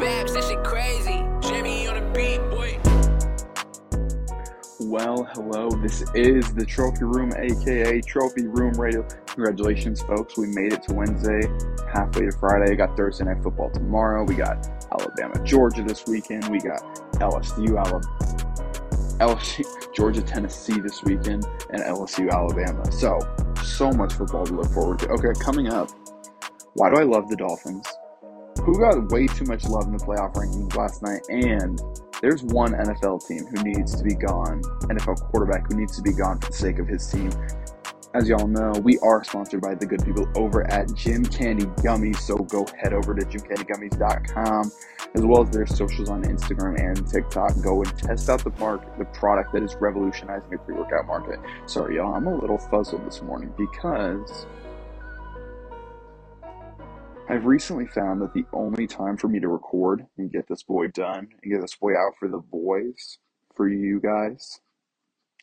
This shit crazy. Jimmy on the beat, boy. Well, hello. This is the Trophy Room, aka Trophy Room Radio. Congratulations, folks. We made it to Wednesday, halfway to Friday. We Got Thursday night football tomorrow. We got Alabama, Georgia this weekend. We got LSU, Alabama, LSU, Georgia, Tennessee this weekend, and LSU, Alabama. So, so much football to look forward to. Okay, coming up. Why do I love the Dolphins? Who got way too much love in the playoff rankings last night? And there's one NFL team who needs to be gone, NFL quarterback who needs to be gone for the sake of his team. As y'all know, we are sponsored by the good people over at Jim Candy Gummies, so go head over to jimcandygummies.com as well as their socials on Instagram and TikTok. Go and test out the market, the product that is revolutionizing the pre-workout market. Sorry, y'all, I'm a little fuzzled this morning because I've recently found that the only time for me to record and get this boy done and get this boy out for the boys, for you guys,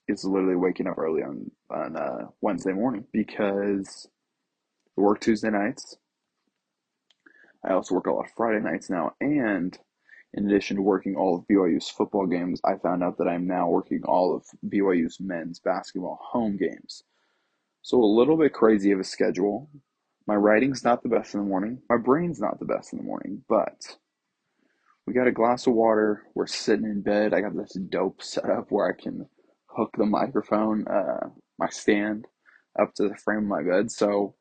is literally waking up early on on uh, Wednesday morning because I work Tuesday nights. I also work a lot of Friday nights now, and in addition to working all of BYU's football games, I found out that I'm now working all of BYU's men's basketball home games. So a little bit crazy of a schedule. My writing's not the best in the morning. My brain's not the best in the morning, but we got a glass of water. We're sitting in bed. I got this dope setup where I can hook the microphone, uh, my stand, up to the frame of my bed. So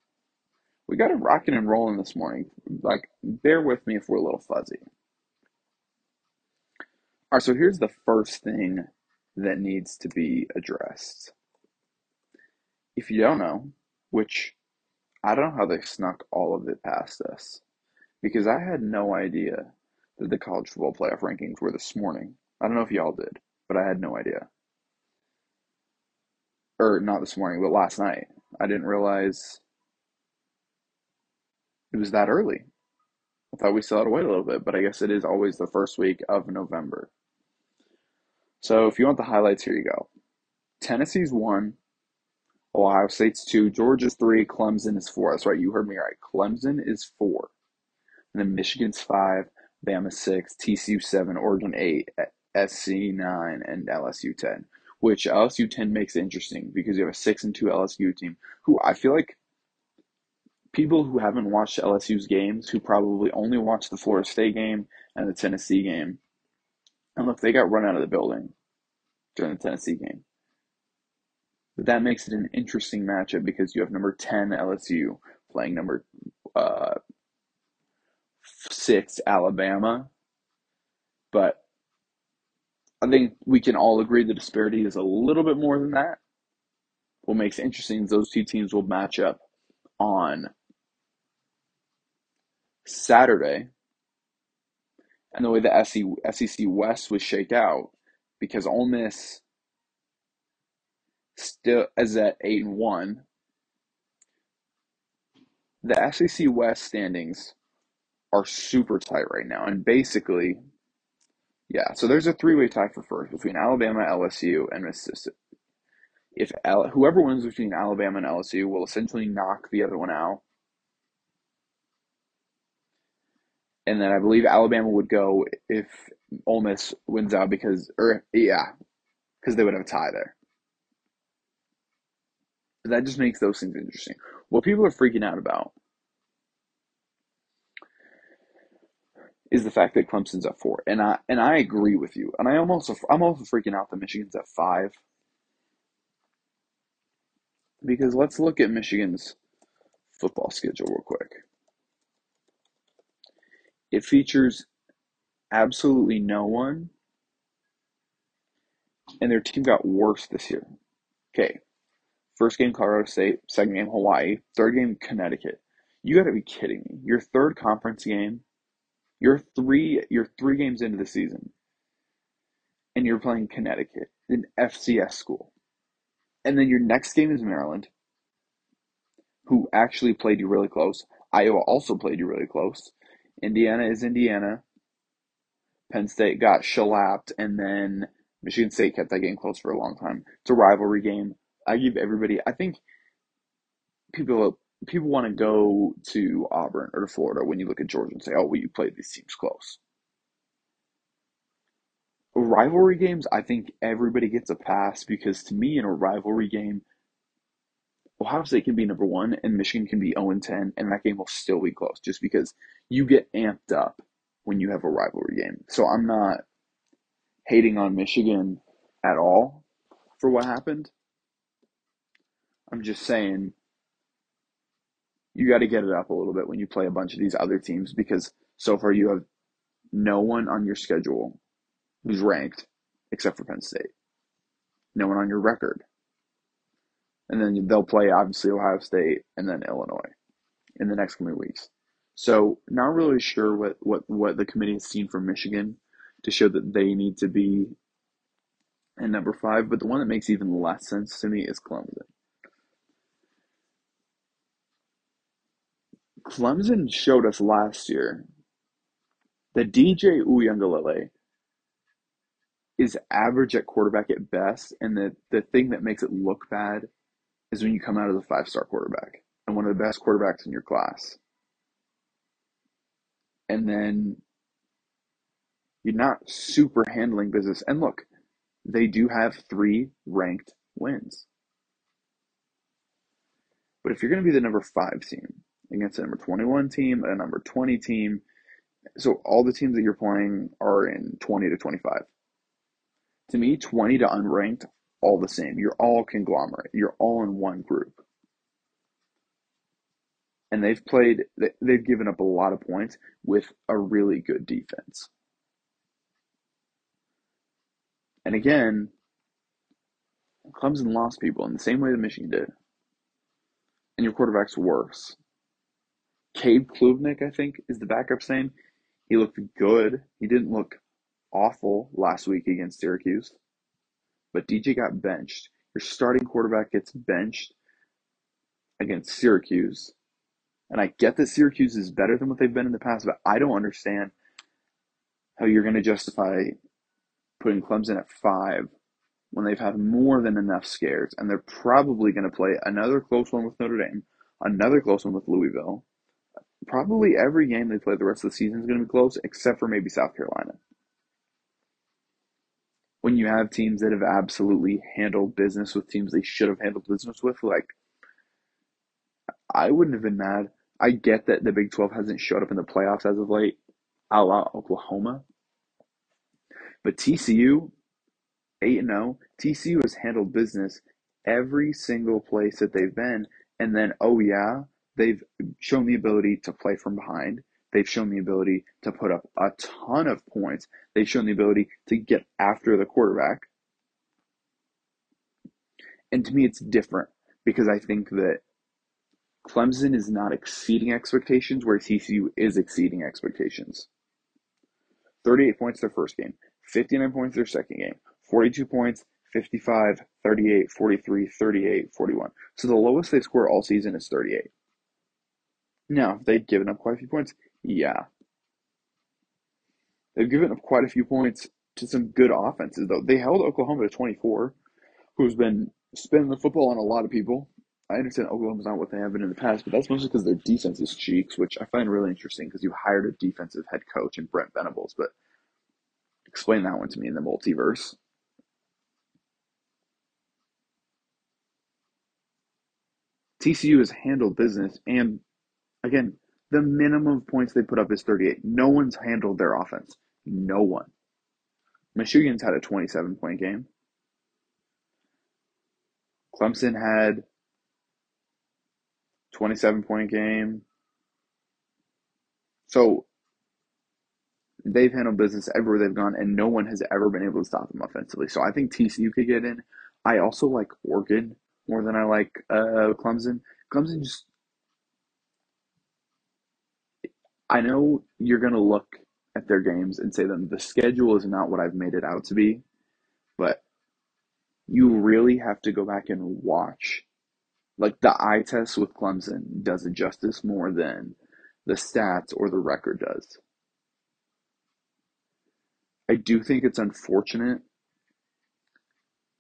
we got it rocking and rolling this morning. Like, bear with me if we're a little fuzzy. All right, so here's the first thing that needs to be addressed. If you don't know, which I don't know how they snuck all of it past us, because I had no idea that the college football playoff rankings were this morning. I don't know if y'all did, but I had no idea or not this morning, but last night. I didn't realize it was that early. I thought we still had to wait a little bit, but I guess it is always the first week of November. So if you want the highlights, here you go. Tennessee's one, Ohio State's two, Georgia's three, Clemson is four. That's right, you heard me right. Clemson is four. And then Michigan's five, Bama six, TCU seven, Oregon eight, SC nine, and LSU ten which LSU 10 makes it interesting because you have a 6 and 2 LSU team who I feel like people who haven't watched LSU's games, who probably only watched the Florida State game and the Tennessee game, and look, they got run out of the building during the Tennessee game. But that makes it an interesting matchup because you have number 10 LSU playing number uh, 6 Alabama. But I think we can all agree the disparity is a little bit more than that. What makes it interesting is those two teams will match up on Saturday. And the way the SEC West would shake out, because Ole Miss still is at eight and one. The SEC West standings are super tight right now, and basically yeah, so there's a three-way tie for first between Alabama, LSU, and Mississippi. If whoever wins between Alabama and LSU will essentially knock the other one out, and then I believe Alabama would go if Ole Miss wins out because, or yeah, because they would have a tie there. That just makes those things interesting. What people are freaking out about is the fact that Clemson's at four, and I and I agree with you. And I almost I'm also freaking out that Michigan's at five because let's look at Michigan's football schedule real quick. It features absolutely no one, and their team got worse this year. Okay, first game Colorado State, second game Hawaii, third game Connecticut. You got to be kidding me! Your third conference game you're three you're three games into the season, and you're playing Connecticut, an FCS school, and then your next game is Maryland, who actually played you really close. Iowa also played you really close. Indiana is Indiana. Penn State got shellapped, and then Michigan State kept that game close for a long time. It's a rivalry game. I give everybody. I think people people want to go to Auburn or to Florida when you look at Georgia and say, "Oh, well, you played these teams close." rivalry games, I think everybody gets a pass because to me, in a rivalry game, Ohio State can be number one and Michigan can be 0 and 10, and that game will still be close just because you get amped up when you have a rivalry game. So I'm not hating on Michigan at all for what happened. I'm just saying you got to get it up a little bit when you play a bunch of these other teams because so far you have no one on your schedule who's ranked except for Penn State. No one on your record. And then they'll play obviously Ohio State and then Illinois in the next coming weeks. So not really sure what, what, what the committee has seen from Michigan to show that they need to be in number five, but the one that makes even less sense to me is Clemson. Clemson showed us last year that DJ Uiagalelei is average at quarterback at best, and the, the thing that makes it look bad is when you come out as a five star quarterback and one of the best quarterbacks in your class. And then you're not super handling business. And look, they do have three ranked wins. But if you're going to be the number five team against a number 21 team, a number 20 team, so all the teams that you're playing are in 20 to 25. To me, 20 to unranked, all the same. You're all conglomerate. You're all in one group. And they've played, they've given up a lot of points with a really good defense. And again, Clemson lost people in the same way that Michigan did. And your quarterback's worse. Cade Klubnik, I think, is the backup's name. He looked good. He didn't look awful last week against Syracuse. But DJ got benched. Your starting quarterback gets benched against Syracuse. And I get that Syracuse is better than what they've been in the past, but I don't understand how you're going to justify putting Clemson at five when they've had more than enough scares, and they're probably going to play another close one with Notre Dame, another close one with Louisville. Probably every game they play the rest of the season is going to be close, except for maybe South Carolina. When you have teams that have absolutely handled business with teams they should have handled business with, like, I wouldn't have been mad. I get that the Big 12 hasn't showed up in the playoffs as of late, a la Oklahoma. But TCU, 8 0, TCU has handled business every single place that they've been. And then, oh, yeah, they've shown the ability to play from behind. They've shown the ability to put up a ton of points. They've shown the ability to get after the quarterback. And to me, it's different because I think that Clemson is not exceeding expectations, where TCU is exceeding expectations. 38 points their first game, 59 points their second game, 42 points, 55, 38, 43, 38, 41. So the lowest they've scored all season is 38. Now, they've given up quite a few points. Yeah. They've given up quite a few points to some good offenses, though. They held Oklahoma to 24, who's been spinning the football on a lot of people. I understand Oklahoma's not what they have been in the past, but that's mostly because their defense is cheeks, which I find really interesting because you hired a defensive head coach in Brent Venables. But Explain that one to me in the multiverse. TCU has handled business, and again, the minimum points they put up is 38. No one's handled their offense. No one. Michigan's had a 27 point game. Clemson had 27 point game. So they've handled business everywhere they've gone, and no one has ever been able to stop them offensively. So I think TCU could get in. I also like Oregon more than I like uh, Clemson. Clemson just. I know you're going to look at their games and say them the schedule is not what I've made it out to be, but you really have to go back and watch. Like the eye test with Clemson does it justice more than the stats or the record does. I do think it's unfortunate.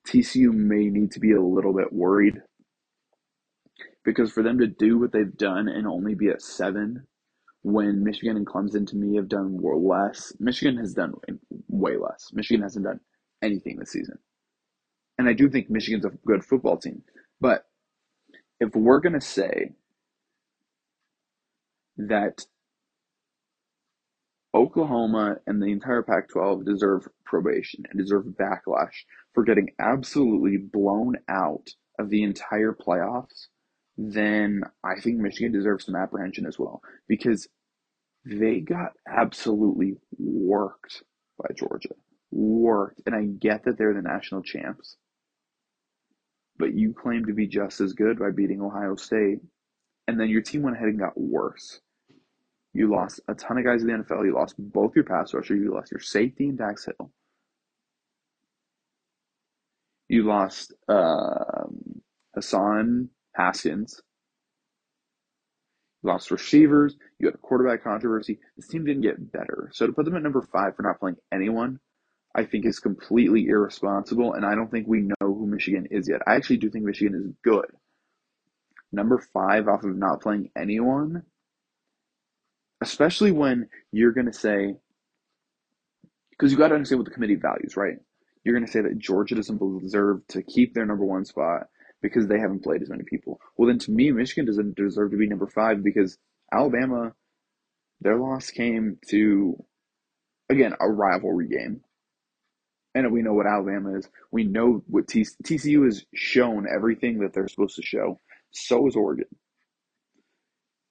TCU may need to be a little bit worried because for them to do what they've done and only be at seven when Michigan and Clemson to me have done less. Michigan has done way less. Michigan hasn't done anything this season. And I do think Michigan's a good football team. But if we're going to say that Oklahoma and the entire Pac 12 deserve probation and deserve backlash for getting absolutely blown out of the entire playoffs, then I think Michigan deserves some apprehension as well because they got absolutely worked by Georgia. Worked. And I get that they're the national champs, but you claim to be just as good by beating Ohio State, and then your team went ahead and got worse. You lost a ton of guys in the NFL. You lost both your pass rusher. You lost your safety in Dax Hill. You lost um, Hassan Haskins. Lost receivers. You had a quarterback controversy. This team didn't get better. So to put them at number five for not playing anyone, I think is completely irresponsible. And I don't think we know who Michigan is yet. I actually do think Michigan is good. Number five off of not playing anyone especially when you're going to say, because you got to understand what the committee values, right? You're going to say that Georgia doesn't deserve to keep their number one spot because they haven't played as many people. Well, then to me, Michigan doesn't deserve to be number five because Alabama, their loss came to, again, a rivalry game. And we know what Alabama is. We know what TCU has shown everything that they're supposed to show. So is Oregon.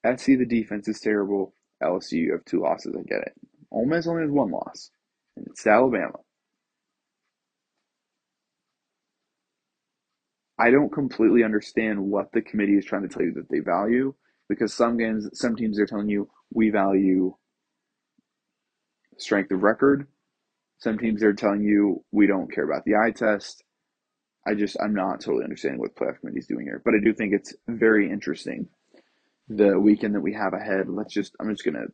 SC, the defense is terrible. LSU, you have two losses. I get it. Ole Miss only has one loss, and it's Alabama. I don't completely understand what the committee is trying to tell you that they value because some games, some teams are telling you we value strength of record. Some teams are telling you we don't care about the eye test. I just I'm not totally understanding what playoff committee is doing here, but I do think it's very interesting the weekend that we have ahead, let's just I'm just gonna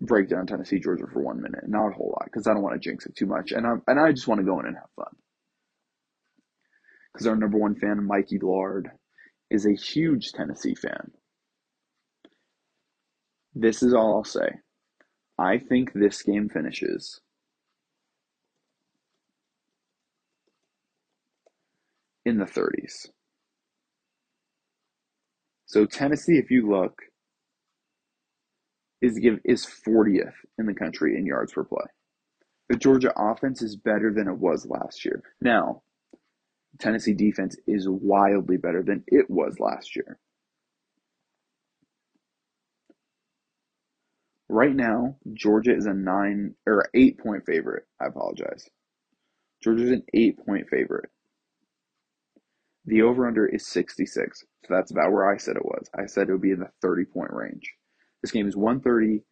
break down Tennessee Georgia for one minute, not a whole lot, because I don't want to jinx it too much, and I and I just want to go in and have fun. Because our number one fan, Mikey Lard, is a huge Tennessee fan. This is all I'll say. I think this game finishes in the 30s. So Tennessee, if you look, is give is 40th in the country in yards per play. The Georgia offense is better than it was last year. Now, Tennessee defense is wildly better than it was last year. Right now, Georgia is a nine or eight point favorite. I apologize. Georgia's an eight point favorite. The over under is 66. So that's about where I said it was. I said it would be in the 30 point range. This game is 1:30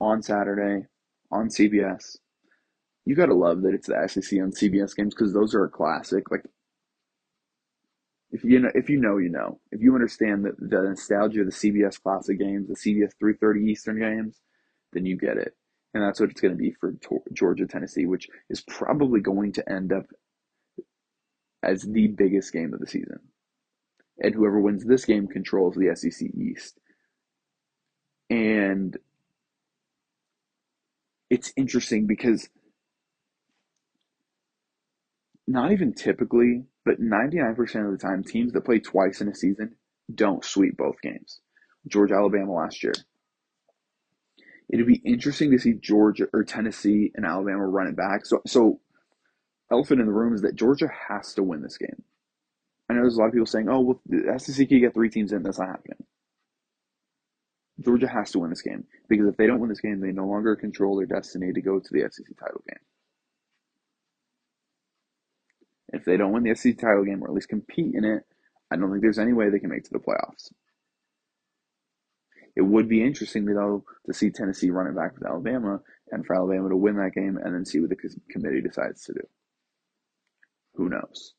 on Saturday on CBS. You got to love that it's the SEC on CBS games because those are a classic. Like if you know if you know you know. If you understand that the nostalgia of the CBS classic games, the CBS 3:30 Eastern games, then you get it. And that's what it's going to be for Georgia Tennessee, which is probably going to end up as the biggest game of the season. And whoever wins this game controls the SEC East. And it's interesting because not even typically, but 99% of the time, teams that play twice in a season don't sweep both games. Georgia, Alabama last year. It'd be interesting to see Georgia or Tennessee and Alabama run it back. So, so elephant in the room is that Georgia has to win this game. I know there's a lot of people saying, "Oh, well, the SEC can get three teams in." That's not happening. Georgia has to win this game because if they don't win this game, they no longer control their destiny to go to the SEC title game. If they don't win the SEC title game or at least compete in it, I don't think there's any way they can make to the playoffs. It would be interesting though to see Tennessee run it back with Alabama and for Alabama to win that game and then see what the committee decides to do. Who knows?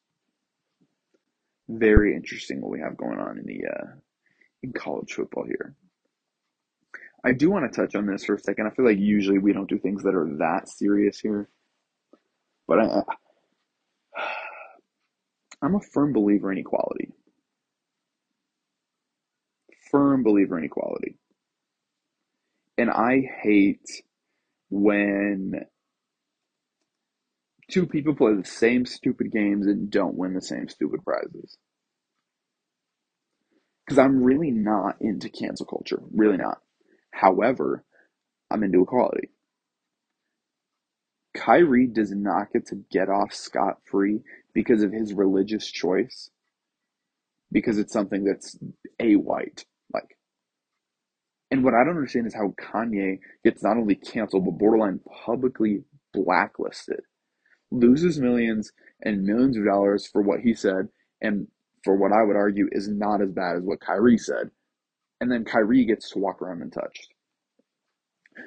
Very interesting what we have going on in the uh, in college football here. I do want to touch on this for a second. I feel like usually we don't do things that are that serious here, but I, I'm a firm believer in equality. Firm believer in equality. And I hate when two people play the same stupid games and don't win the same stupid prizes. Because I'm really not into cancel culture. Really not. However, I'm into equality. Kyrie does not get to get off scot free because of his religious choice, because it's something that's a white. Like, and what I don't understand is how Kanye gets not only canceled, but borderline publicly blacklisted, loses millions and millions of dollars for what he said, and for what I would argue is not as bad as what Kyrie said. And then Kyrie gets to walk around untouched.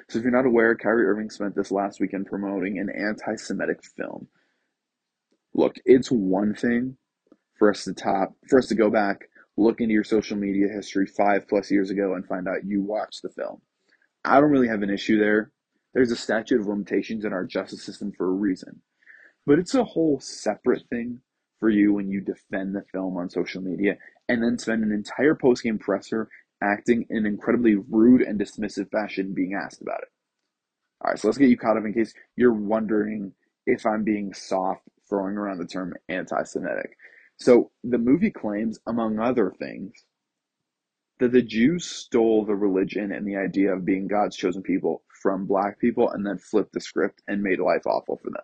So if you're not aware, Kyrie Irving spent this last weekend promoting an anti-Semitic film. Look, it's one thing for us to top, for us to go back, look into your social media history five plus years ago and find out you watched the film. I don't really have an issue there. There's a statute of limitations in our justice system for a reason. But it's a whole separate thing for you when you defend the film on social media and then spend an entire post-game presser acting in an incredibly rude and dismissive fashion being asked about it. All right, so let's get you caught up in case you're wondering if I'm being soft throwing around the term anti Semitic. So the movie claims, among other things, that the Jews stole the religion and the idea of being God's chosen people from black people and then flipped the script and made life awful for them.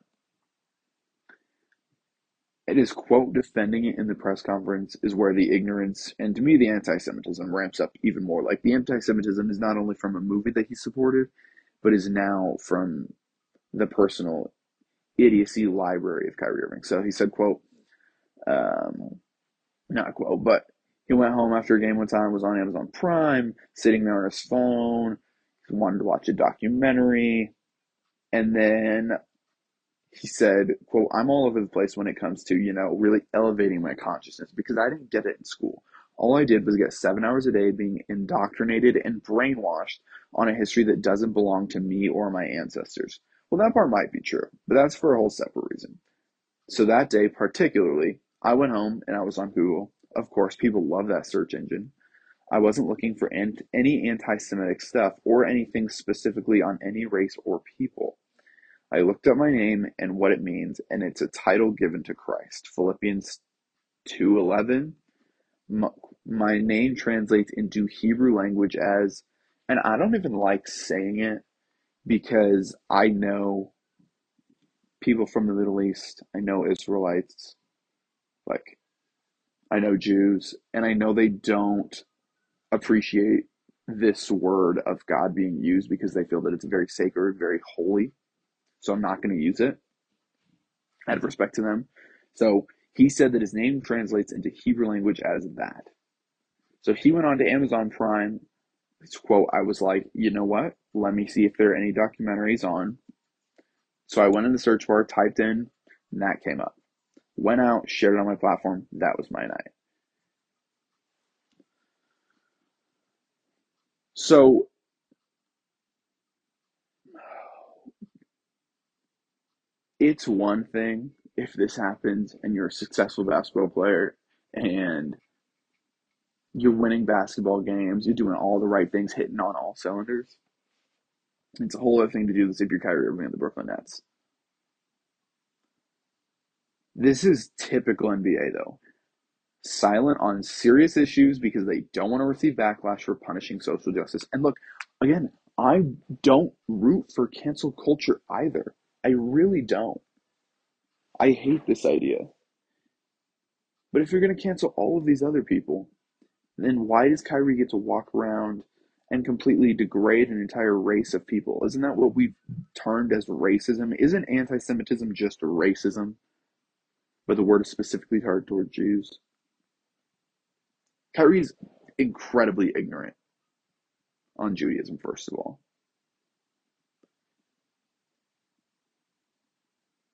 It is, quote, defending it in the press conference is where the ignorance and to me the anti Semitism ramps up even more. Like the anti Semitism is not only from a movie that he supported, but is now from the personal idiocy library of Kyrie Irving. So he said, quote, um, not quote, but he went home after a game one time, was on Amazon Prime, sitting there on his phone, he wanted to watch a documentary, and then he said, quote, I'm all over the place when it comes to, you know, really elevating my consciousness because I didn't get it in school. All I did was get seven hours a day being indoctrinated and brainwashed on a history that doesn't belong to me or my ancestors. Well, that part might be true, but that's for a whole separate reason. So that day, particularly, I went home and I was on Google. Of course, people love that search engine. I wasn't looking for any anti Semitic stuff or anything specifically on any race or people. I looked up my name and what it means, and it's a title given to Christ. Philippians 2:11. My, my name translates into Hebrew language as, and I don't even like saying it because I know people from the Middle East, I know Israelites, like I know Jews, and I know they don't appreciate this word of God being used because they feel that it's very sacred, very holy so I'm not going to use it out of respect to them. So he said that his name translates into Hebrew language as that. So he went on to Amazon Prime. Quote, I was like, you know what? Let me see if there are any documentaries on. So I went in the search bar, typed in, and that came up. Went out, shared it on my platform. That was my night. So it's one thing if this happens and you're a successful basketball player and you're winning basketball games, you're doing all the right things, hitting on all cylinders. It's a whole other thing to do this if you're Kyrie Irving and the Brooklyn Nets. This is typical NBA though. Silent on serious issues because they don't want to receive backlash for punishing social justice. And look, again, I don't root for cancel culture either. I really don't. I hate this idea. But if you're going to cancel all of these other people, then why does Kyrie get to walk around and completely degrade an entire race of people? Isn't that what we've termed as racism? Isn't anti Semitism just racism? But the word is specifically targeted toward Jews. Kyrie's incredibly ignorant on Judaism, first of all.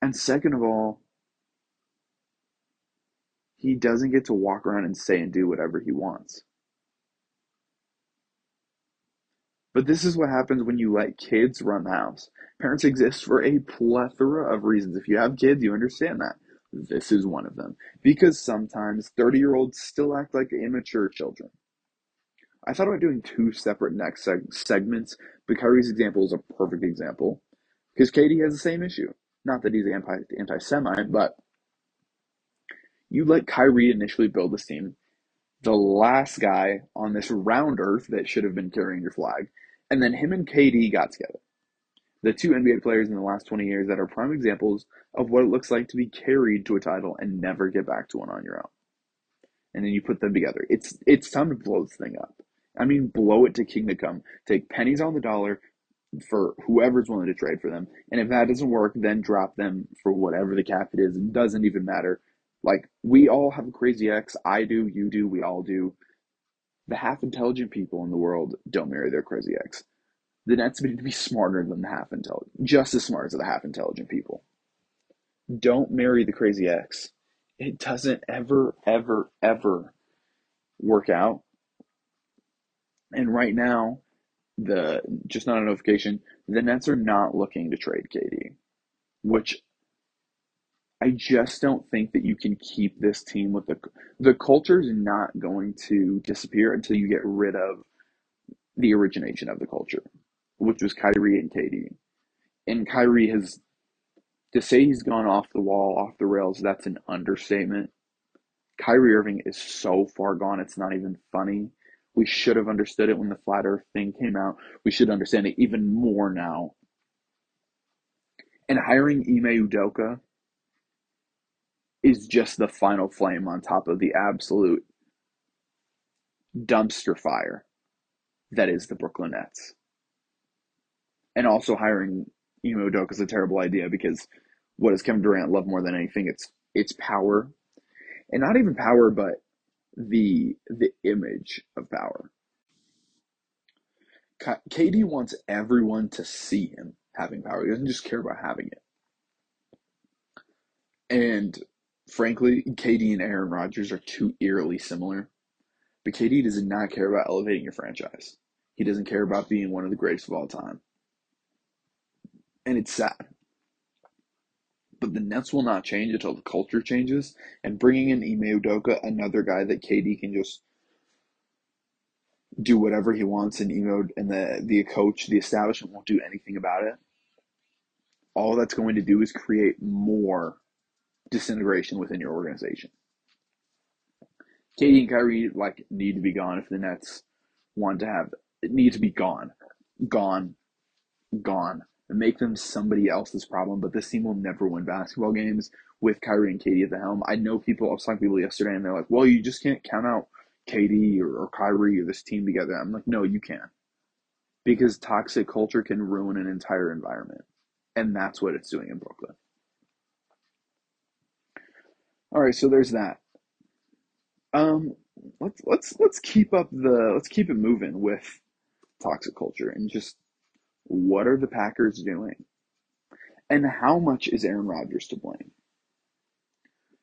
And second of all, he doesn't get to walk around and say and do whatever he wants. But this is what happens when you let kids run the house. Parents exist for a plethora of reasons. If you have kids, you understand that. This is one of them. Because sometimes 30 year olds still act like immature children. I thought about doing two separate next seg- segments, but Kyrie's example is a perfect example. Because KD has the same issue. Not that he's anti anti Semite, but you let Kyrie initially build this team, the last guy on this round earth that should have been carrying your flag, and then him and KD got together. The two NBA players in the last 20 years that are prime examples of what it looks like to be carried to a title and never get back to one on your own. And then you put them together. It's it's time to blow this thing up. I mean, blow it to kingdom come. Take pennies on the dollar for whoever's willing to trade for them. And if that doesn't work, then drop them for whatever the cap it is. It doesn't even matter. Like, we all have a crazy ex. I do, you do, we all do. The half intelligent people in the world don't marry their crazy ex. The Nets need to be smarter than the half intelligent, just as smart as the half intelligent people. Don't marry the crazy ex. It doesn't ever, ever, ever work out. And right now, the just not a notification, the Nets are not looking to trade KD, which I just don't think that you can keep this team with the the culture is not going to disappear until you get rid of the origination of the culture, which was Kyrie and KD. And Kyrie has to say he's gone off the wall, off the rails, that's an understatement. Kyrie Irving is so far gone, it's not even funny. We should have understood it when the flat earth thing came out. We should understand it even more now. And hiring Ime Udoka is just the final flame on top of the absolute dumpster fire that is the Brooklyn Nets. And also hiring Ime Udoka is a terrible idea because what does Kevin Durant love more than anything? It's it's power, and not even power, but the the image of power. KD wants everyone to see him having power. He doesn't just care about having it. And frankly, KD and Aaron Rodgers are too eerily similar. But KD does not care about elevating your franchise. He doesn't care about being one of the greatest of all time. And it's sad. But the Nets will not change until the culture changes. And bringing in Ime Udoka, another guy that KD can just do whatever he wants, and Ime and the the coach, the establishment won't do anything about it. All that's going to do is create more disintegration within your organization. KD and Kyrie like need to be gone if the Nets want to have it need to be gone, gone, gone and make them somebody else's problem. But this team will never win basketball games with Kyrie and KD at the helm. I know people, I was talking to people yesterday, and they're like, well, you just can't count out KD or, or Kyrie or this team together. I'm like, no, you can. Because toxic culture can ruin an entire environment. And that's what it's doing in Brooklyn. All right, so there's that. Um, let's let's let's keep up the let's keep it moving with toxic culture and just what are the Packers doing? And how much is Aaron Rodgers to blame?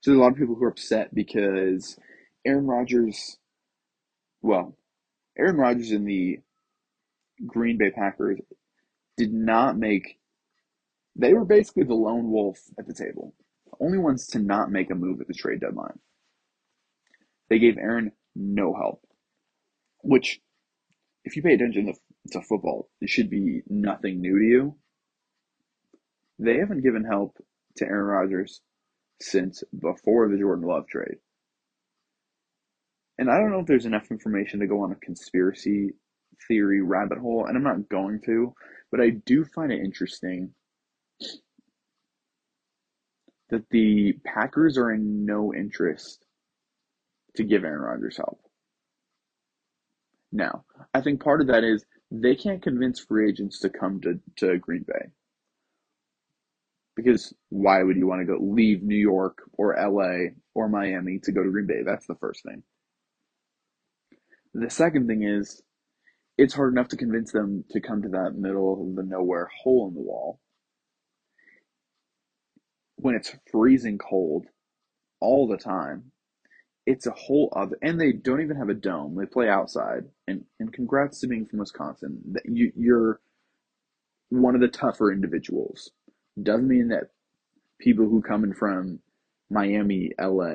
So there's a lot of people who are upset because Aaron Rodgers, well, Aaron Rodgers and the Green Bay Packers did not make, they were basically the lone wolf at the table. Only ones to not make a move at the trade deadline. They gave Aaron no help, which, if you pay attention to to football. It should be nothing new to you. They haven't given help to Aaron Rodgers since before the Jordan Love trade. And I don't know if there's enough information to go on a conspiracy theory rabbit hole, and I'm not going to, but I do find it interesting that the Packers are in no interest to give Aaron Rodgers help. Now, I think part of that is they can't convince free agents to come to, to Green Bay. Because why would you want to go leave New York or LA or Miami to go to Green Bay? That's the first thing. The second thing is it's hard enough to convince them to come to that middle of the nowhere hole in the wall when it's freezing cold all the time it's a whole other and they don't even have a dome. They play outside. And and congrats to being from wisconsin. That you you're one of the tougher individuals. Doesn't mean that people who come in from miami la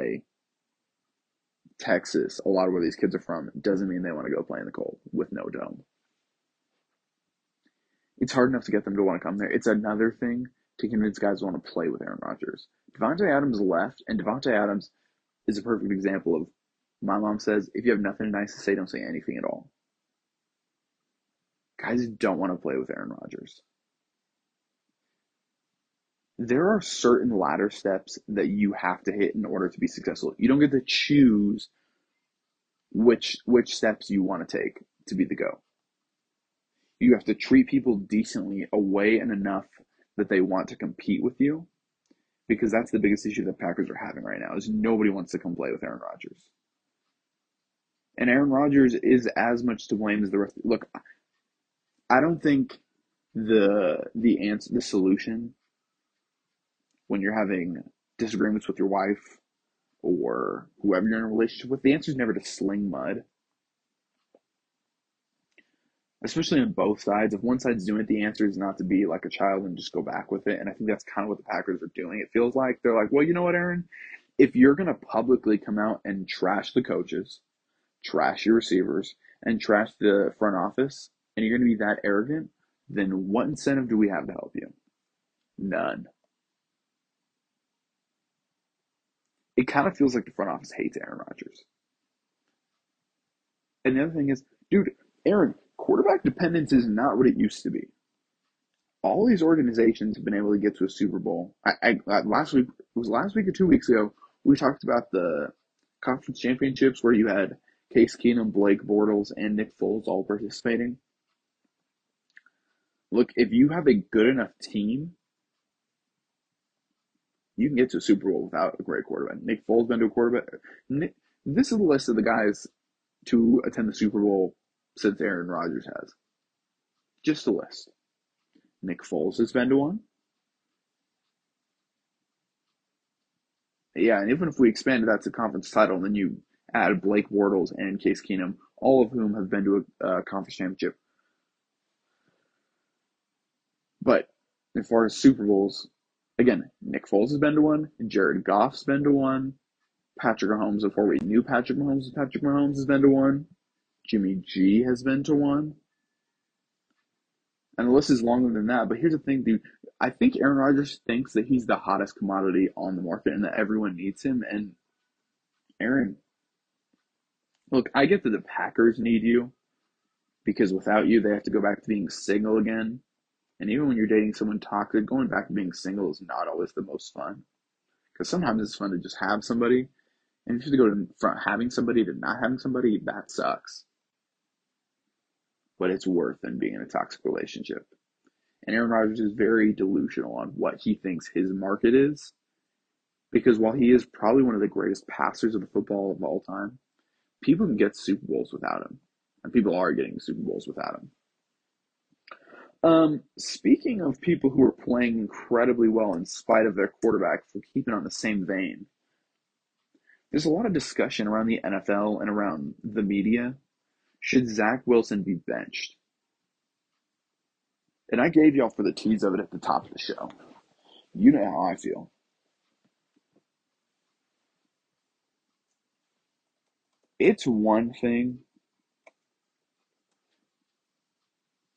texas a lot of where these kids are from doesn't mean they want to go play in the cold with no dome. It's hard enough to get them to want to come there. It's another thing to convince guys to want to play with Aaron Rodgers. Davante Adams left, and Davante Adams is a perfect example of my mom says if you have nothing nice to say, don't say anything at all. Guys don't want to play with Aaron Rodgers. There are certain ladder steps that you have to hit in order to be successful. You don't get to choose which which steps you want to take to be the go. You have to treat people decently away and enough that they want to compete with you because that's the biggest issue that Packers are having right now is nobody wants to come play with Aaron Rodgers. And Aaron Rodgers is as much to blame as the rest. Look, I don't think the the answer the solution when you're having disagreements with your wife or whoever you're in a relationship with, the answer is never to sling mud. Especially on both sides. If one side's doing it, the answer is not to be like a child and just go back with it. And I think that's kind of what the Packers are doing. It feels like they're like, well, you know what, Aaron? If you're going to publicly come out and trash the coaches, trash your receivers, and trash the front office, and you're going to be that arrogant, then what incentive do we have to help you? None. It kind of feels like the front office hates Aaron Rodgers. And the other thing is, dude, Aaron, quarterback dependence is not what it used to be. All these organizations have been able to get to a Super Bowl. I, I uh, last week it was last week or two weeks ago. We talked about the conference championships where you had Case Keenum, Blake Bortles, and Nick Foles all participating. Look, if you have a good enough team, you can get to a Super Bowl without a great quarterback. Nick Foles been to a quarterback. Nick, this is the list of the guys to attend the Super Bowl since Aaron Rodgers has. Just a list. Nick Foles has been to one. Yeah, and even if we expanded that to conference title, and then you add Blake Bortles and Case Keenum, all of whom have been to a, a conference championship. But as far as Super Bowls, again, Nick Foles has been to one, Jared Goff's been to one, Patrick Mahomes, before we knew Patrick Mahomes, Patrick Mahomes has been to one, Jimmy G has been to one. And the list is longer than that. But here's the thing, dude. I think Aaron Rodgers thinks that he's the hottest commodity on the market and that everyone needs him. And Aaron, look, I get that the Packers need you because without you, they have to go back to being single again. And even when you're dating someone toxic, going back to being single is not always the most fun. Because sometimes it's fun to just have somebody. And if you have to go from having somebody to not having somebody, that sucks. But it's worth than being in a toxic relationship. And Aaron Rodgers is very delusional on what he thinks his market is. Because while he is probably one of the greatest passers of the football of all time, people can get Super Bowls without him. And people are getting Super Bowls without him. Um, speaking of people who are playing incredibly well in spite of their quarterback for keeping on the same vein, there's a lot of discussion around the NFL and around the media. Should Zach Wilson be benched? And I gave y'all for the tease of it at the top of the show. You know how I feel. It's one thing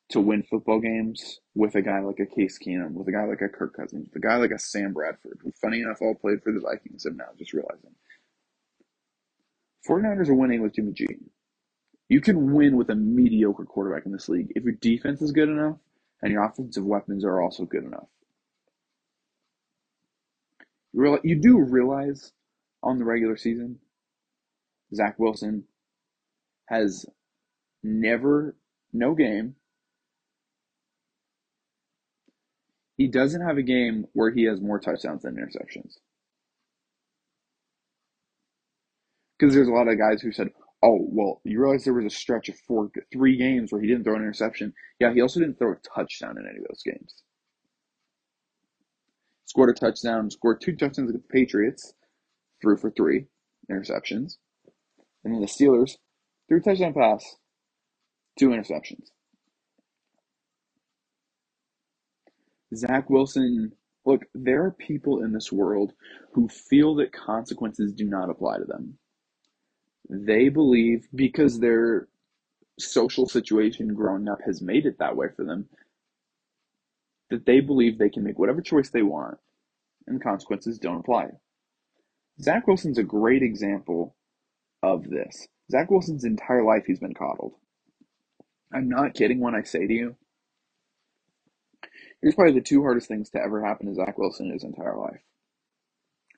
to win football games with a guy like a Case Keenum, with a guy like a Kirk Cousins, with a guy like a Sam Bradford, who, funny enough, all played for the Vikings. I'm now just realizing. 49ers are winning with Jimmy G. You can win with a mediocre quarterback in this league if your defense is good enough and your offensive weapons are also good enough. You realize, you do realize on the regular season, Zach Wilson has never, no game, He doesn't have a game where he has more touchdowns than interceptions. Because there's a lot of guys who said, "Oh, well, you realize there was a stretch of four, three games where he didn't throw an interception." Yeah, he also didn't throw a touchdown in any of those games. Scored a touchdown, scored two touchdowns against the Patriots, threw for three interceptions, and then the Steelers threw a touchdown pass, two interceptions. Zach Wilson, look, there are people in this world who feel that consequences do not apply to them. They believe because their social situation growing up has made it that way for them, that they believe they can make whatever choice they want and the consequences don't apply. Zach Wilson's a great example of this. Zach Wilson's entire life he's been coddled. I'm not kidding when I say to you, here's probably the two hardest things to ever happen to Zach Wilson in his entire life.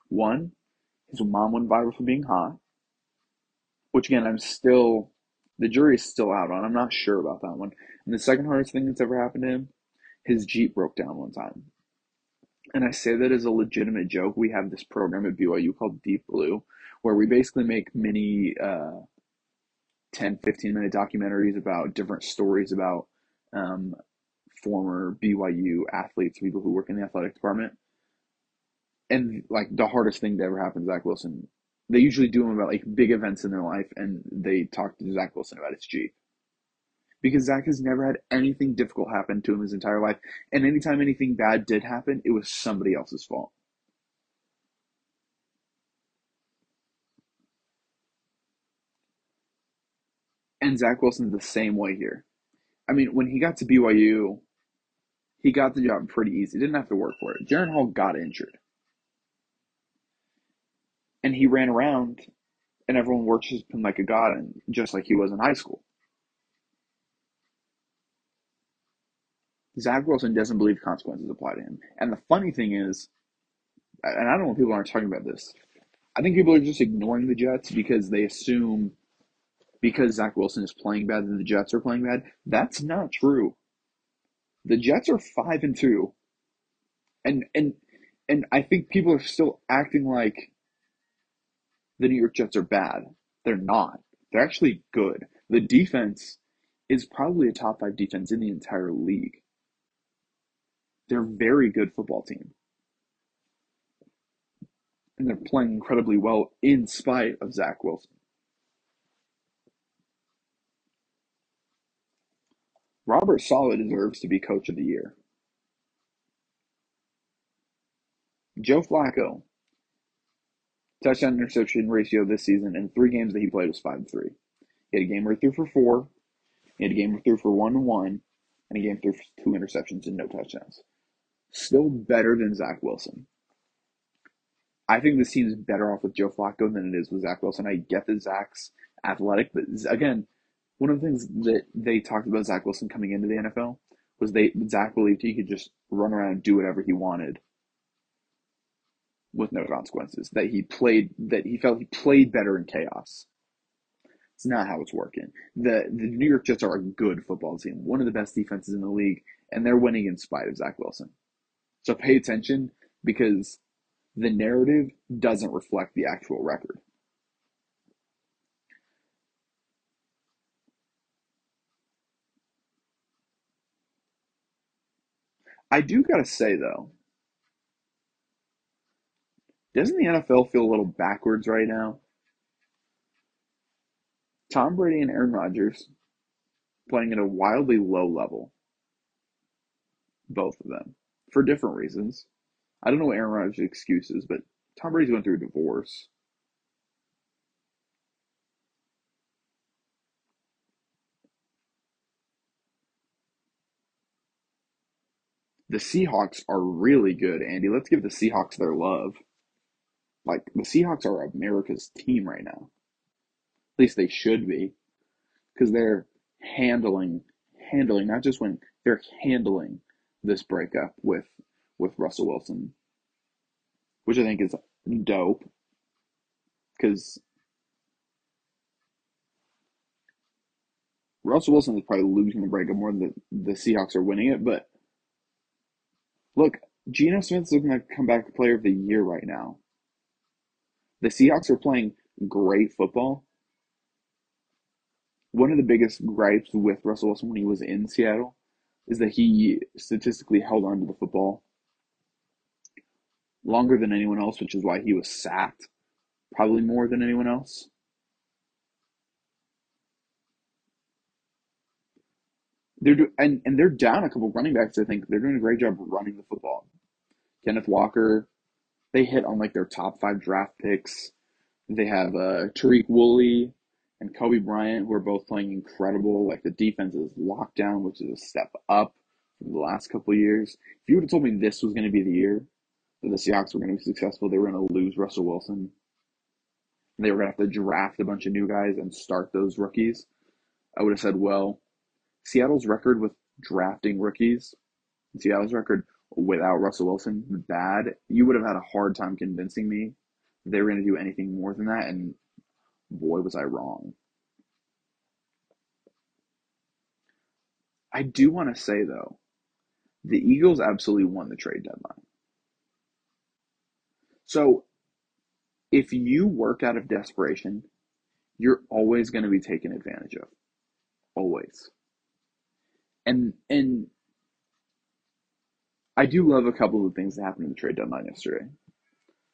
One, his mom went viral for being hot, which again, I'm still, the jury is still out on. I'm not sure about that one. And the second hardest thing that's ever happened to him, his Jeep broke down one time. And I say that as a legitimate joke. We have this program at BYU called Deep Blue, where we basically make mini uh, 10, 15 minute documentaries about different stories about um, former BYU athletes, people who work in the athletic department. And like the hardest thing that ever happened to Zach Wilson, they usually do them about like big events in their life, and they talk to Zach Wilson about his Jeep. Because Zach has never had anything difficult happen to him his entire life. And anytime anything bad did happen, it was somebody else's fault. And Zach Wilson's the same way here. I mean, when he got to BYU, he got the job pretty easy. Didn't have to work for it. Jaren Hall got injured. And he ran around and everyone worshipped him like a god and just like he was in high school. Zach Wilson doesn't believe consequences apply to him. And the funny thing is, and I don't know if people aren't talking about this, I think people are just ignoring the Jets because they assume because Zach Wilson is playing bad and the Jets are playing bad. That's not true. The Jets are five and two. And and and I think people are still acting like the New York Jets are bad. They're not. They're actually good. The defense is probably a top five defense in the entire league. They're a very good football team. And they're playing incredibly well in spite of Zach Wilson. Robert Saleh deserves to be coach of the year. Joe Flacco, touchdown interception ratio this season in three games that he played was five and three. He had a game where he threw for four, he had a game where he threw for one and one, and a game threw for two interceptions and no touchdowns. Still better than Zach Wilson. I think this team is better off with Joe Flacco than it is with Zach Wilson. I get that Zach's athletic, but again, one of the things that they talked about Zach Wilson coming into the NFL was they Zach believed he could just run around and do whatever he wanted with no consequences. That he played that he felt he played better in chaos. It's not how it's working. The the New York Jets are a good football team, one of the best defenses in the league, and they're winning in spite of Zach Wilson. So pay attention because the narrative doesn't reflect the actual record. I do gotta say though, doesn't the NFL feel a little backwards right now? Tom Brady and Aaron Rodgers playing at a wildly low level. Both of them. For different reasons. I don't know what Aaron Rodgers' excuses, but Tom Brady's going through a divorce. the Seahawks are really good, Andy. Let's give the Seahawks their love. Like the Seahawks are America's team right now. At least they should be, because they're handling, handling not just when they're handling this breakup with with Russell Wilson, which I think is dope. Because Russell Wilson is probably losing the breakup more than the, the Seahawks are winning it, but Look, Geno Smith's looking like comeback player of the year right now. The Seahawks are playing great football. One of the biggest gripes with Russell Wilson when he was in Seattle is that he statistically held on to the football longer than anyone else, which is why he was sacked probably more than anyone else. They're do, and and they're down a couple running backs. I think they're doing a great job running the football. Kenneth Walker, they hit on like their top five draft picks. They have uh, Tariq Woolen and Coby Bryant, who are both playing incredible. Like the defense is locked down, which is a step up from the last couple years. If you would have told me this was going to be the year that the Seahawks were going to be successful, they were going to lose Russell Wilson. They were going to have to draft a bunch of new guys and start those rookies. I would have said, well, Seattle's record with drafting rookies, Seattle's record without Russell Wilson, bad. You would have had a hard time convincing me they were going to do anything more than that. And boy, was I wrong. I do want to say, though, the Eagles absolutely won the trade deadline. So if you work out of desperation, you're always going to be taken advantage of. Always. And and I do love a couple of the things that happened in the trade deadline yesterday.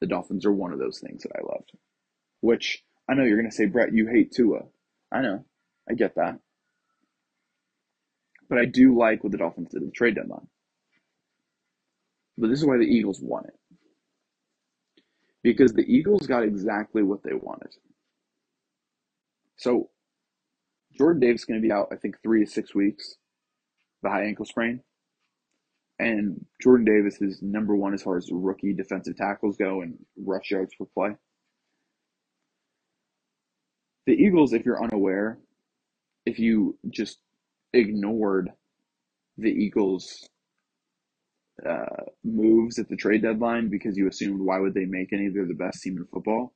The Dolphins are one of those things that I loved. Which I know you're going to say, Brett, you hate Tua. I know. I get that. But I do like what the Dolphins did at the trade deadline. But this is why the Eagles won it. Because the Eagles got exactly what they wanted. So Jordan Davis is going to be out, I think, three to six weeks, the high ankle sprain. And Jordan Davis is number one as far as rookie defensive tackles go and rush yards per play. The Eagles, if you're unaware, if you just ignored the Eagles' uh, moves at the trade deadline because you assumed why would they make any? They're the best team in football.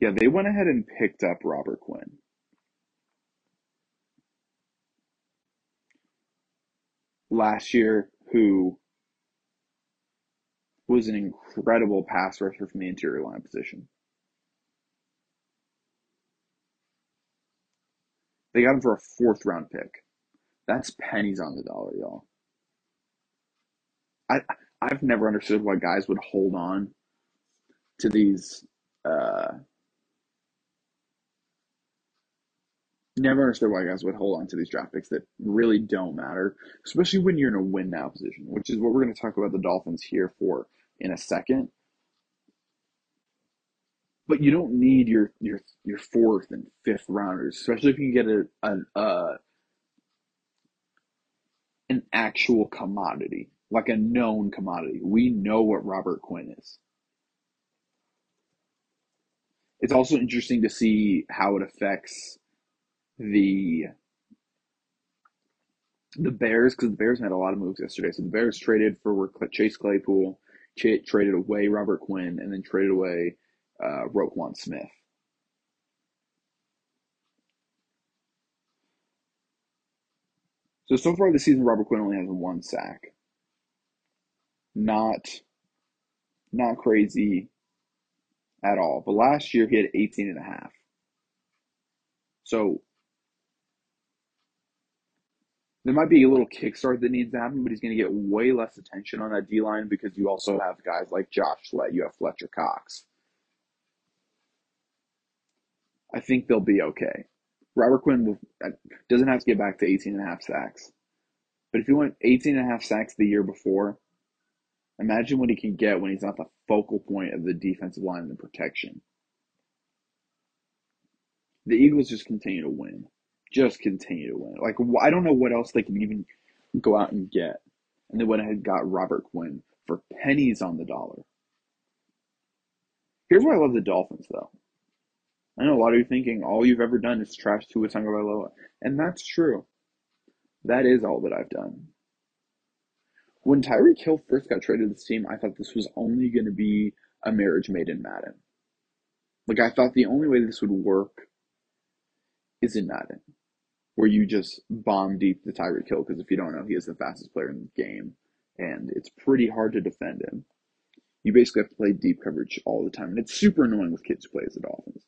Yeah, they went ahead and picked up Robert Quinn. Last year who was an incredible pass rusher from the interior line position. They got him for a fourth round pick. That's pennies on the dollar, y'all. I I've never understood why guys would hold on to these uh, Never understood why guys would hold on to these draft picks that really don't matter, especially when you're in a win now position, which is what we're going to talk about the Dolphins here for in a second. But you don't need your your your fourth and fifth rounders, especially if you can get a an uh, an actual commodity, like a known commodity. We know what Robert Quinn is. It's also interesting to see how it affects the the Bears because the Bears had a lot of moves yesterday. So the Bears traded for Chase Claypool, traded away Robert Quinn, and then traded away uh, Roquan Smith. So so far this season, Robert Quinn only has one sack. Not, not crazy at all. But last year he had 18 and a half. So there might be a little kickstart that needs to happen, but he's going to get way less attention on that D line because you also have guys like Josh Sweat, you have Fletcher Cox. I think they'll be okay. Robert Quinn will, uh, doesn't have to get back to 18 and a half sacks. But if he went 18 and a half sacks the year before, imagine what he can get when he's not the focal point of the defensive line and the protection. The Eagles just continue to win just continue to win. Like I don't know what else they can even go out and get, and they went ahead and got Robert Quinn for pennies on the dollar. Here's why I love the Dolphins, though. I know a lot of you thinking all you've ever done is trash Tua Tagovailoa, and that's true. That is all that I've done. When Tyreek Hill first got traded to this team, I thought this was only going to be a marriage made in Madden. Like I thought the only way this would work is in Madden where you just bomb deep the Tyreek Hill because if you don't know, he is the fastest player in the game, and it's pretty hard to defend him. You basically have to play deep coverage all the time, and it's super annoying with kids who play as the Dolphins.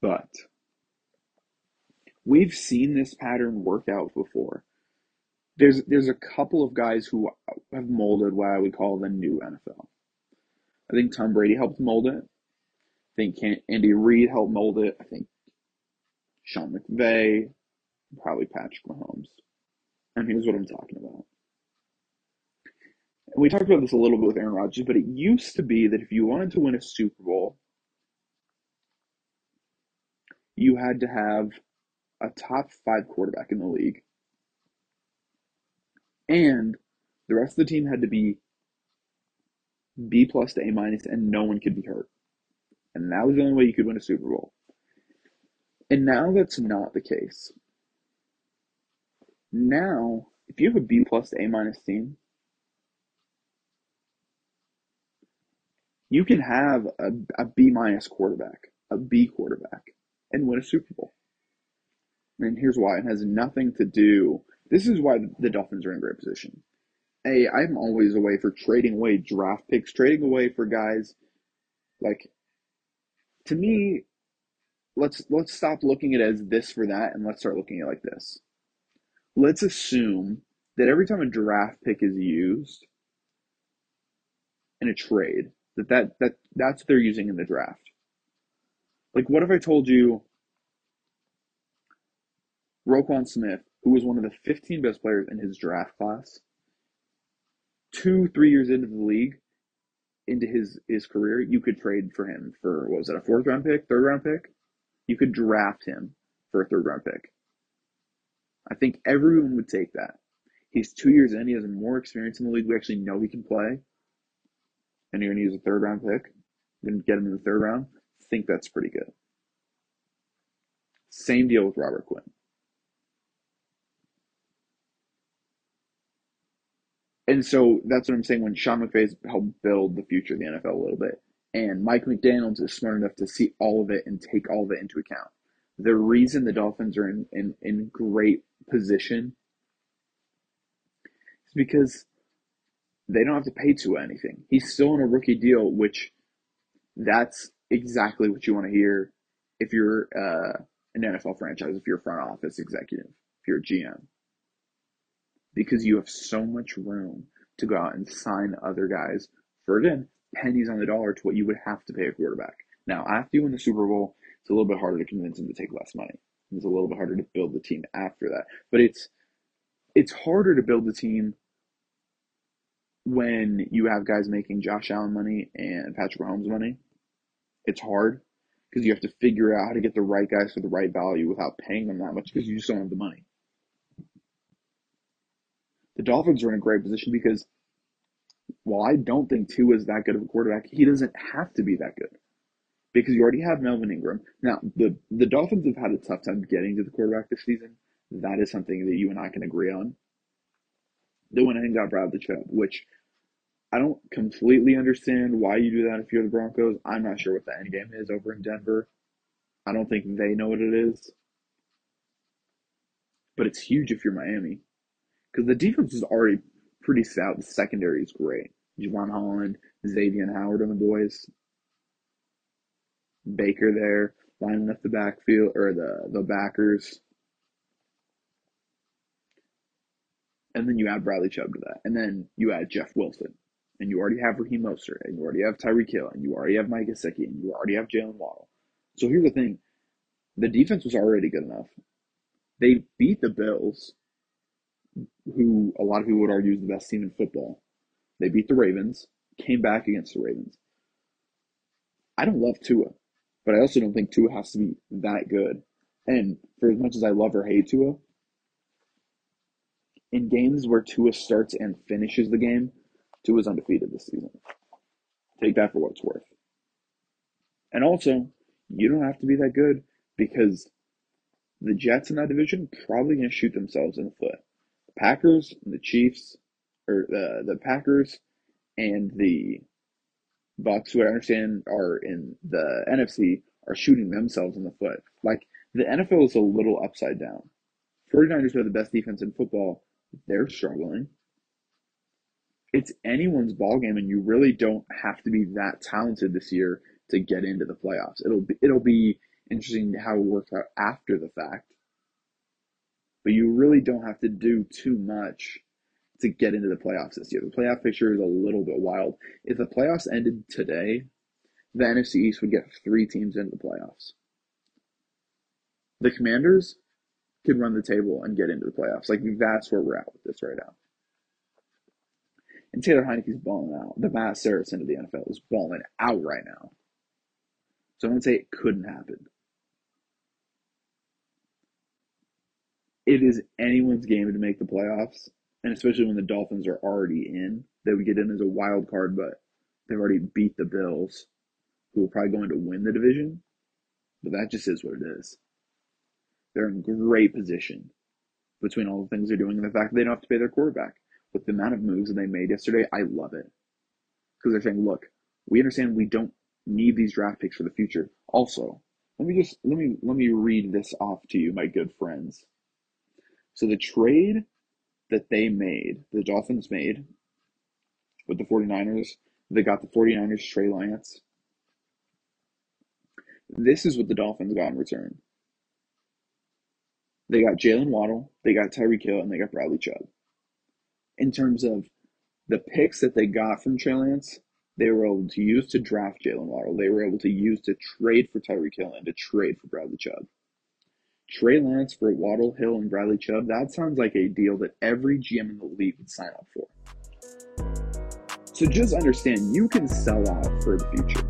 But we've seen this pattern work out before. There's there's a couple of guys who have molded what I would call the new NFL. I think Tom Brady helped mold it. I think Andy Reid helped mold it. I think Sean McVay, probably Patrick Mahomes. And here's what I'm talking about. And we talked about this a little bit with Aaron Rodgers, but it used to be that if you wanted to win a Super Bowl, you had to have a top five quarterback in the league And the rest of the team had to be B plus to A minus, and no one could be hurt. And that was the only way you could win a Super Bowl. And now that's not the case. Now, if you have a B plus to A minus team, you can have a, a B minus quarterback, a B quarterback, and win a Super Bowl. And here's why it has nothing to do. This is why the Dolphins are in a great position. A, I'm always away for trading away draft picks, trading away for guys like to me, let's let's stop looking at it as this for that and let's start looking at it like this. Let's assume that every time a draft pick is used in a trade, that, that, that that's what they're using in the draft. Like what if I told you Roquan Smith, who was one of the 15 best players in his draft class, two, three years into the league, into his his career, you could trade for him for what was it, a fourth round pick, third round pick? You could draft him for a third round pick. I think everyone would take that. He's two years in, he has more experience in the league. We actually know he can play. And you're gonna use a third round pick, then get him in the third round. I think that's pretty good. Same deal with Robert Quinn. And so that's what I'm saying when Sean McVay's helped build the future of the NFL a little bit. And Mike McDaniels is smart enough to see all of it and take all of it into account. The reason the Dolphins are in, in, in great position is because they don't have to pay Tua anything. He's still on a rookie deal, which that's exactly what you want to hear if you're uh, an NFL franchise, if you're a front office executive, if you're a GM because you have so much room to go out and sign other guys for again pennies on the dollar to what you would have to pay a quarterback. Now, after you win the Super Bowl, it's a little bit harder to convince him to take less money. It's a little bit harder to build the team after that. But it's it's harder to build the team when you have guys making Josh Allen money and Patrick Mahomes money. It's hard because you have to figure out how to get the right guys for the right value without paying them that much because you just don't have the money the Dolphins are in a great position because while I don't think Tua is that good of a quarterback, he doesn't have to be that good because you already have Melvin Ingram. Now, the, the Dolphins have had a tough time getting to the quarterback this season. That is something that you and I can agree on. They went and got Bradley Chubb, which I don't completely understand why you do that if you're the Broncos. I'm not sure what the end game is over in Denver. I don't think they know what it is. But it's huge if you're Miami because the defense is already pretty stout. The secondary is great. Jevon Holland, Xavier Howard and the boys. Baker there, lining up the backfield or the the backers. And then you add Bradley Chubb to that. And then you add Jeff Wilson. And you already have Raheem Mostert. And you already have Tyreek Hill. And you already have Mike Gesicki. And you already have Jaylen Waddle. So here's the thing. The defense was already good enough. They beat the Bills who a lot of people would argue is the best team in football. They beat the Ravens, came back against the Ravens. I don't love Tua, but I also don't think Tua has to be that good. And for as much as I love or hate Tua, in games where Tua starts and finishes the game, Tua's undefeated this season. Take that for what it's worth. And also, you don't have to be that good because the Jets in that division probably going to shoot themselves in the foot. Packers and the Chiefs, or the the Packers and the Bucks, who I understand are in the NFC, are shooting themselves in the foot. Like the NFL is a little upside down. 49ers are the best defense in football. They're struggling. It's anyone's ball game, and you really don't have to be that talented this year to get into the playoffs. It'll be it'll be interesting how it works out after the fact but you really don't have to do too much to get into the playoffs this year. The playoff picture is a little bit wild. If the playoffs ended today, the NFC East would get three teams into the playoffs. The Commanders could run the table and get into the playoffs. Like that's where we're at with this right now. And Taylor Heinicke's balling out. The Matt Saracen of the NFL is balling out right now. So I'm gonna say it couldn't happen. It is anyone's game to make the playoffs. and especially when the Dolphins are already in, they would get in as a wild card, but they've already beat the Bills, who are probably going to win the division. But that just is what it is. They're in great position between all the things they're doing and the fact that they don't have to pay their quarterback. With the amount of moves that they made yesterday, I love it. Because they're saying, look, we understand we don't need these draft picks for the future. Also, let me just let me let me read this off to you, my good friends. So the trade that they made, the Dolphins made with the 49ers, they got the 49ers Trey Lance. This is what the Dolphins got in return. They got Jaylen Waddle, they got Tyreek Hill, and they got Bradley Chubb. In terms of the picks that they got from Trey Lance, they were able to use to draft Jaylen Waddle. They were able to use to trade for Tyreek Hill and to trade for Bradley Chubb. Trey Lance for Waddle, Hill, and Bradley Chubb, that sounds like a deal that every GM in the league would sign up for. So just understand you can sell out for the future.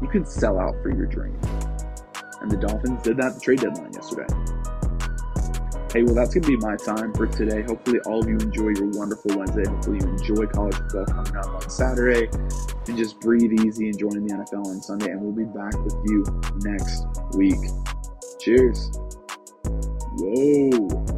You can sell out for your dream. And the Dolphins did that at the trade deadline yesterday. Hey, well, that's going to be my time for today. Hopefully, all of you enjoy your wonderful Wednesday. Hopefully, you enjoy college football coming up on Saturday and just breathe easy and enjoying the NFL on Sunday. And we'll be back with you next week. Cheers. Whoa.